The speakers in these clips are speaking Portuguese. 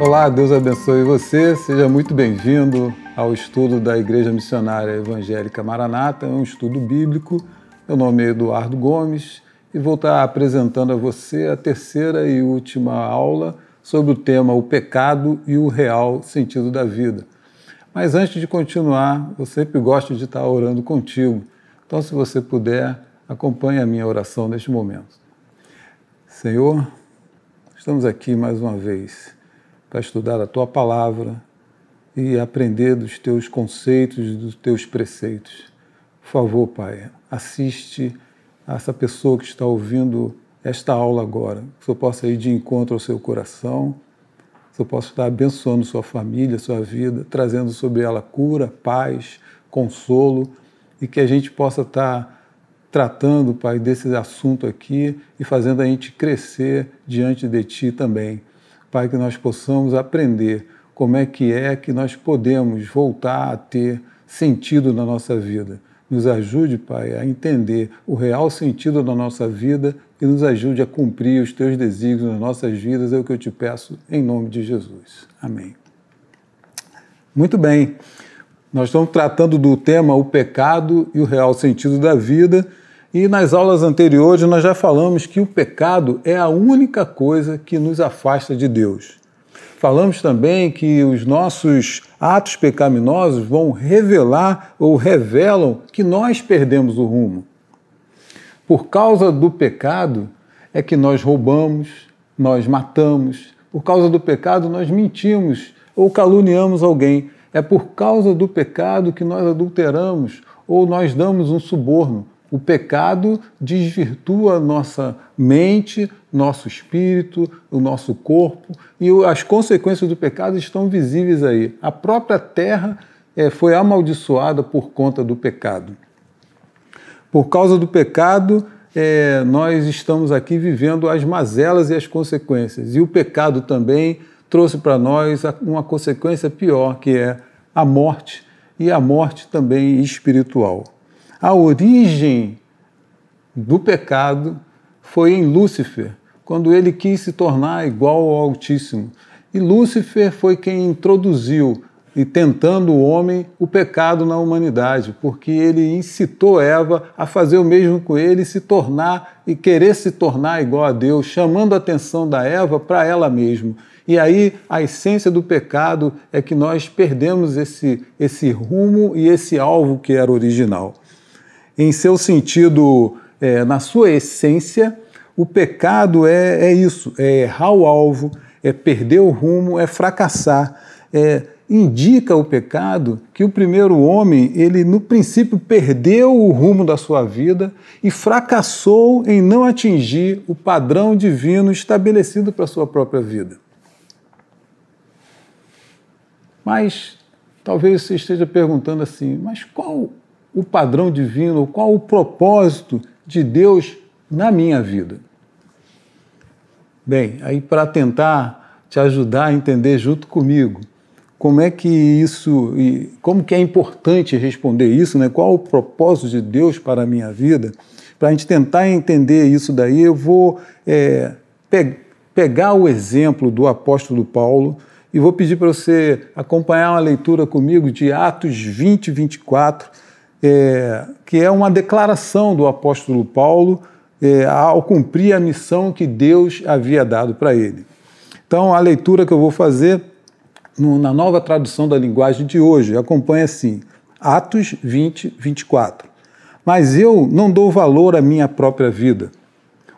Olá, Deus abençoe você. Seja muito bem-vindo ao estudo da Igreja Missionária Evangélica Maranata, é um estudo bíblico. Meu nome é Eduardo Gomes e vou estar apresentando a você a terceira e última aula sobre o tema o pecado e o real sentido da vida. Mas antes de continuar, eu sempre gosto de estar orando contigo. Então, se você puder, acompanhe a minha oração neste momento. Senhor, estamos aqui mais uma vez para estudar a tua palavra e aprender dos teus conceitos, dos teus preceitos. Por favor, Pai, assiste a essa pessoa que está ouvindo esta aula agora, que eu possa ir de encontro ao seu coração, que eu possa estar abençoando sua família, sua vida, trazendo sobre ela cura, paz, consolo. E que a gente possa estar tratando, Pai, desse assunto aqui e fazendo a gente crescer diante de Ti também Pai, que nós possamos aprender como é que é que nós podemos voltar a ter sentido na nossa vida. Nos ajude, Pai, a entender o real sentido da nossa vida e nos ajude a cumprir os teus desígnios nas nossas vidas, é o que eu te peço em nome de Jesus. Amém. Muito bem. Nós estamos tratando do tema o pecado e o real sentido da vida. E nas aulas anteriores nós já falamos que o pecado é a única coisa que nos afasta de Deus. Falamos também que os nossos atos pecaminosos vão revelar ou revelam que nós perdemos o rumo. Por causa do pecado é que nós roubamos, nós matamos, por causa do pecado nós mentimos ou caluniamos alguém. É por causa do pecado que nós adulteramos ou nós damos um suborno. O pecado desvirtua nossa mente, nosso espírito, o nosso corpo, e as consequências do pecado estão visíveis aí. A própria terra é, foi amaldiçoada por conta do pecado. Por causa do pecado, é, nós estamos aqui vivendo as mazelas e as consequências. E o pecado também trouxe para nós uma consequência pior, que é a morte, e a morte também espiritual. A origem do pecado foi em Lúcifer, quando ele quis se tornar igual ao Altíssimo. E Lúcifer foi quem introduziu e tentando o homem o pecado na humanidade, porque ele incitou Eva a fazer o mesmo com ele, se tornar e querer se tornar igual a Deus, chamando a atenção da Eva para ela mesma. E aí a essência do pecado é que nós perdemos esse, esse rumo e esse alvo que era original em seu sentido, é, na sua essência, o pecado é, é isso: é errar o alvo, é perder o rumo, é fracassar. É, indica o pecado que o primeiro homem, ele no princípio perdeu o rumo da sua vida e fracassou em não atingir o padrão divino estabelecido para a sua própria vida. Mas talvez você esteja perguntando assim, mas qual o padrão divino, qual o propósito de Deus na minha vida. Bem, aí para tentar te ajudar a entender junto comigo como é que isso, como que é importante responder isso, né? qual o propósito de Deus para a minha vida, para a gente tentar entender isso daí, eu vou é, pe pegar o exemplo do apóstolo Paulo e vou pedir para você acompanhar uma leitura comigo de Atos 20, 24, é, que é uma declaração do apóstolo Paulo é, ao cumprir a missão que Deus havia dado para ele. Então, a leitura que eu vou fazer no, na nova tradução da linguagem de hoje acompanha assim: Atos 20, 24. Mas eu não dou valor à minha própria vida.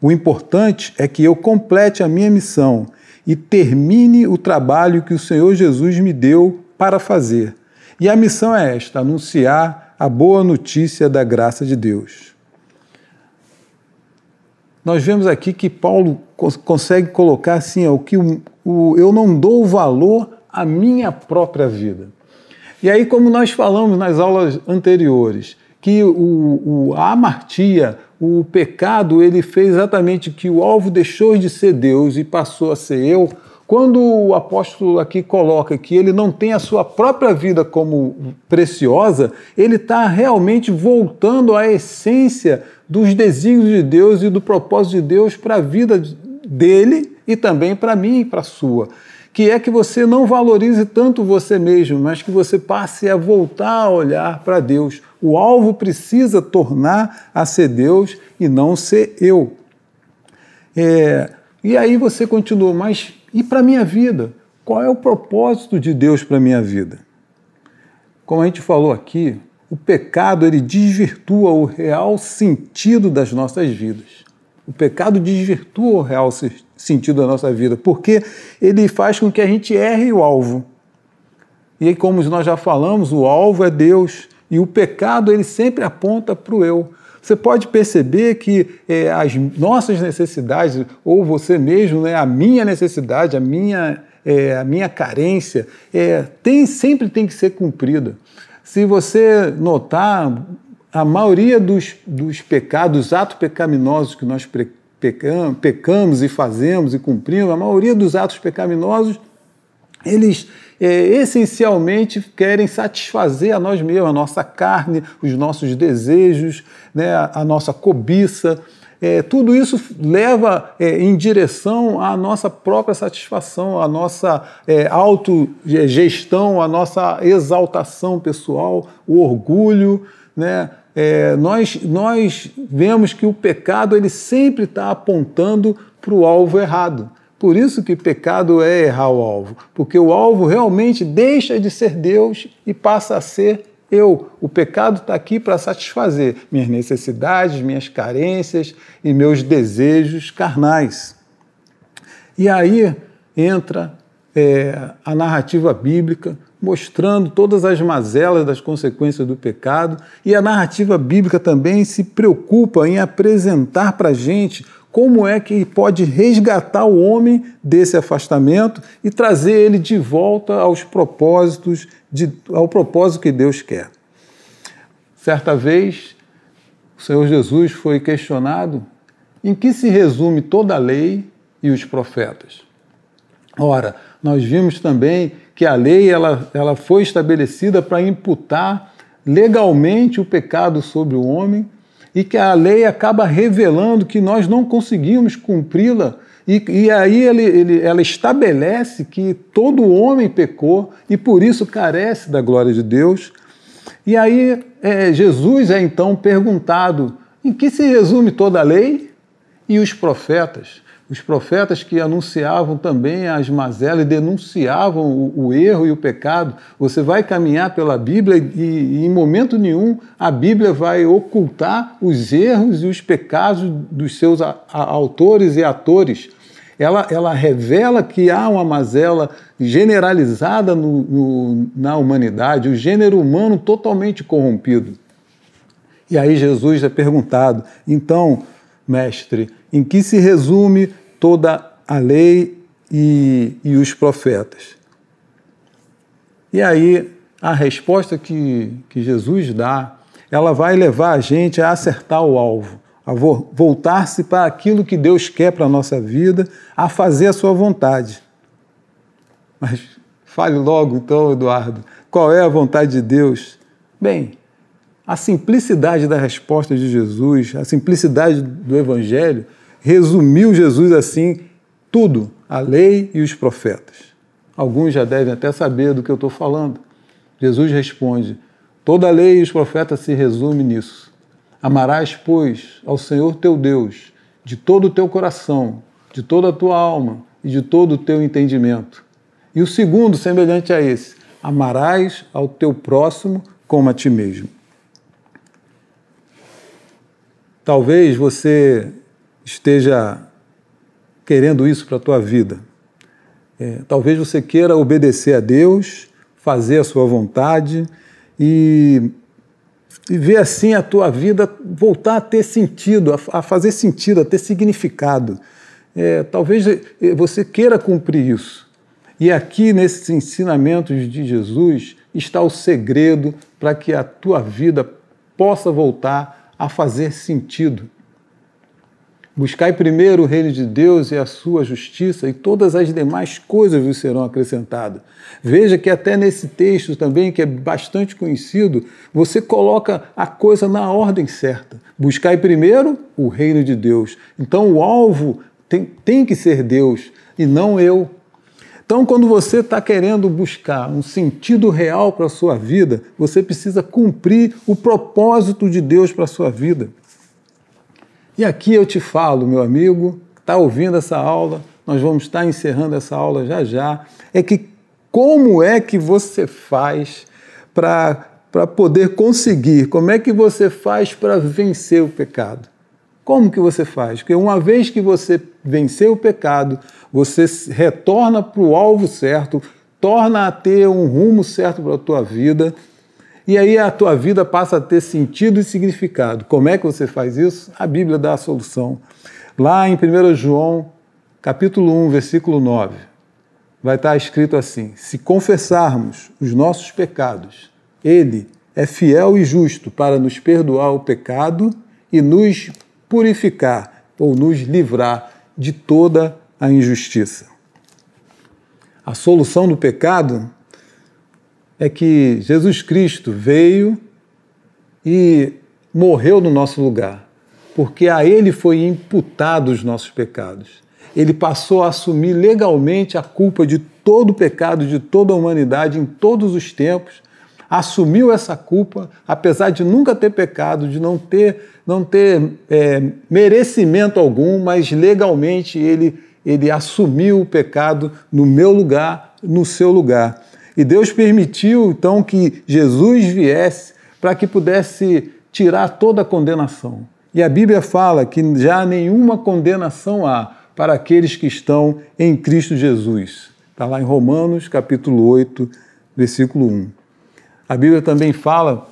O importante é que eu complete a minha missão e termine o trabalho que o Senhor Jesus me deu para fazer. E a missão é esta: anunciar a boa notícia da graça de Deus. Nós vemos aqui que Paulo consegue colocar assim, o que o, o, eu não dou valor à minha própria vida. E aí, como nós falamos nas aulas anteriores, que o, o, a amartia, o pecado, ele fez exatamente que o alvo deixou de ser Deus e passou a ser eu, quando o apóstolo aqui coloca que ele não tem a sua própria vida como preciosa, ele está realmente voltando à essência dos desígnios de Deus e do propósito de Deus para a vida dele e também para mim e para a sua. que é que você não valorize tanto você mesmo, mas que você passe a voltar a olhar para Deus. O alvo precisa tornar a ser Deus e não ser eu. É, e aí você continua, mas e para a minha vida? Qual é o propósito de Deus para a minha vida? Como a gente falou aqui, o pecado ele desvirtua o real sentido das nossas vidas. O pecado desvirtua o real sentido da nossa vida, porque ele faz com que a gente erre o alvo. E aí, como nós já falamos, o alvo é Deus e o pecado ele sempre aponta para o eu. Você pode perceber que é, as nossas necessidades, ou você mesmo, né, a minha necessidade, a minha, é, a minha carência, é, tem, sempre tem que ser cumprida. Se você notar, a maioria dos, dos pecados, atos pecaminosos que nós pecamos, pecamos e fazemos e cumprimos, a maioria dos atos pecaminosos, eles é, essencialmente querem satisfazer a nós mesmos, a nossa carne, os nossos desejos, né, a, nossa cobiça. É, tudo isso leva é, em direção à nossa própria satisfação, à nossa é, autogestão, à nossa exaltação pessoal, o orgulho, né? É, nós, nós vemos que o pecado ele sempre está apontando para o alvo errado. Por isso que pecado é errar o alvo, porque o alvo realmente deixa de ser Deus e passa a ser eu. O pecado está aqui para satisfazer minhas necessidades, minhas carências e meus desejos carnais. E aí entra é, a narrativa bíblica mostrando todas as mazelas das consequências do pecado, e a narrativa bíblica também se preocupa em apresentar para a gente como é que pode resgatar o homem desse afastamento e trazer ele de volta aos propósitos, de, ao propósito que Deus quer. Certa vez, o Senhor Jesus foi questionado em que se resume toda a lei e os profetas. Ora, nós vimos também que a lei ela, ela foi estabelecida para imputar legalmente o pecado sobre o homem e que a lei acaba revelando que nós não conseguimos cumpri-la. E, e, aí ele, ele, ela estabelece que todo homem pecou e por isso carece da glória de Deus. E aí é, Jesus é então perguntado em que se resume toda a lei e os profetas os profetas que anunciavam também as mazelas e denunciavam o, o, erro e o pecado. Você vai caminhar pela Bíblia e, e, em momento nenhum a Bíblia vai ocultar os erros e os pecados dos seus a, a, autores e atores. Ela, ela revela que há uma mazela generalizada no, no, na humanidade, o gênero humano totalmente corrompido. E aí Jesus é perguntado, então, mestre, em que se resume toda a lei e, e os profetas. E aí, a resposta que, que Jesus dá, ela vai levar a gente a acertar o alvo, a voltar-se para aquilo que Deus quer para a nossa vida, a fazer a sua vontade. Mas fale logo então, Eduardo, qual é a vontade de Deus? Bem, a simplicidade da resposta de Jesus, a simplicidade do Evangelho, resumiu Jesus assim tudo, a lei e os profetas. Alguns já devem até saber do que eu estou falando. Jesus responde: toda a lei e os profetas se resume nisso. Amarás, pois, ao Senhor teu Deus de todo o teu coração, de toda a tua alma e de todo o teu entendimento. E o segundo, semelhante a esse, amarás ao teu próximo como a ti mesmo. Talvez você esteja querendo isso para a tua vida. É, talvez você queira obedecer a Deus, fazer a sua vontade e, e ver assim a tua vida voltar a ter sentido, a, a fazer sentido, a ter significado. É, talvez você queira cumprir isso. E aqui nesses ensinamentos de Jesus está o segredo para que a tua vida possa voltar a fazer sentido. Buscai primeiro o reino de Deus e a sua justiça, e todas as demais coisas vos serão acrescentadas. Veja que até nesse texto também, que é bastante conhecido, você coloca a coisa na ordem certa. Buscai primeiro o reino de Deus. Então o alvo tem, tem que ser Deus e não eu. Então, quando você está querendo buscar um sentido real para a sua vida, você precisa cumprir o propósito de Deus para a sua vida. E aqui eu te falo, meu amigo, está ouvindo essa aula, nós vamos estar encerrando essa aula já já, é que como é que você faz para poder conseguir, como é que você faz para vencer o pecado? Como que você faz? Porque uma vez que você venceu o pecado, você retorna para o alvo certo, torna a ter um rumo certo para a tua vida, e aí a tua vida passa a ter sentido e significado. Como é que você faz isso? A Bíblia dá a solução. Lá em 1 João, capítulo 1, versículo 9, vai estar escrito assim: Se confessarmos os nossos pecados, Ele é fiel e justo para nos perdoar o pecado e nos purificar ou nos livrar de toda a injustiça. A solução do pecado é que Jesus Cristo veio e morreu no nosso lugar, porque a Ele foi imputado os nossos pecados. Ele passou a assumir legalmente a culpa de todo o pecado de toda a humanidade em todos os tempos assumiu essa culpa, apesar de nunca ter pecado, de não ter, não ter é, merecimento algum, mas legalmente ele, ele assumiu o pecado no meu lugar, no seu lugar. E Deus permitiu então que Jesus viesse para que pudesse tirar toda a condenação. E a Bíblia fala que já nenhuma condenação há para aqueles que estão em Cristo Jesus. Está lá em Romanos capítulo 8, versículo 1. A Bíblia também fala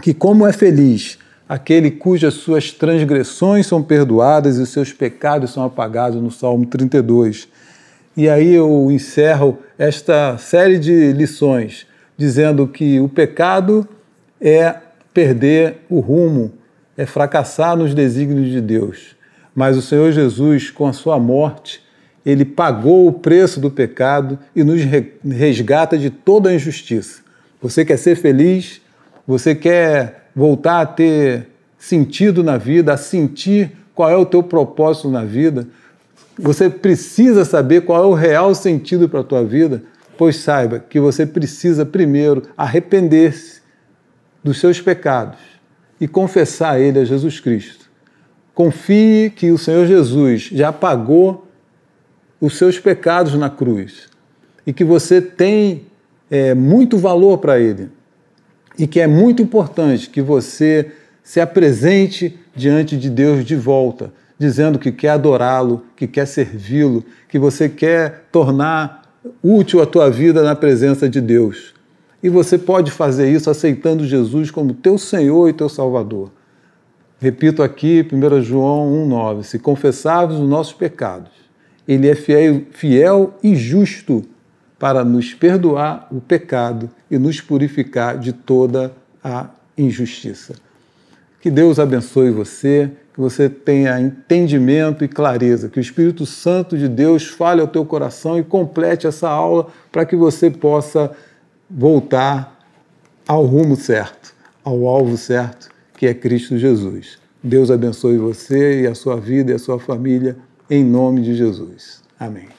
que como é feliz aquele cujas suas transgressões são perdoadas e os seus pecados são apagados, no Salmo 32. E aí eu encerro esta série de lições dizendo que o pecado é perder o rumo, é fracassar nos desígnios de Deus. Mas o Senhor Jesus, com a sua morte, ele pagou o preço do pecado e nos resgata de toda a injustiça. Você quer ser feliz? Você quer voltar a ter sentido na vida, a sentir qual é o teu propósito na vida? Você precisa saber qual é o real sentido para a tua vida? Pois saiba que você precisa primeiro arrepender-se dos seus pecados e confessar Ele a Jesus Cristo. Confie que o Senhor Jesus já pagou os seus pecados na cruz e que você tem é, muito valor para ele e que é muito importante que você se apresente diante de Deus de volta, dizendo que quer adorá-lo, que quer servi-lo, que você quer tornar útil a tua vida na presença de Deus. E você pode fazer isso aceitando Jesus como teu Senhor e teu Salvador. Repito aqui, 1 João 1,9: Se confessarmos os nossos pecados, Ele é fiel, fiel e justo para nos perdoar o pecado e nos purificar de toda a injustiça. Que Deus abençoe você, que você tenha entendimento e clareza, que o Espírito Santo de Deus fale ao teu coração e complete essa aula para que você possa voltar ao rumo certo, ao alvo certo, que é Cristo Jesus. Deus abençoe você e a sua vida e a sua família, em nome de Jesus. Amém.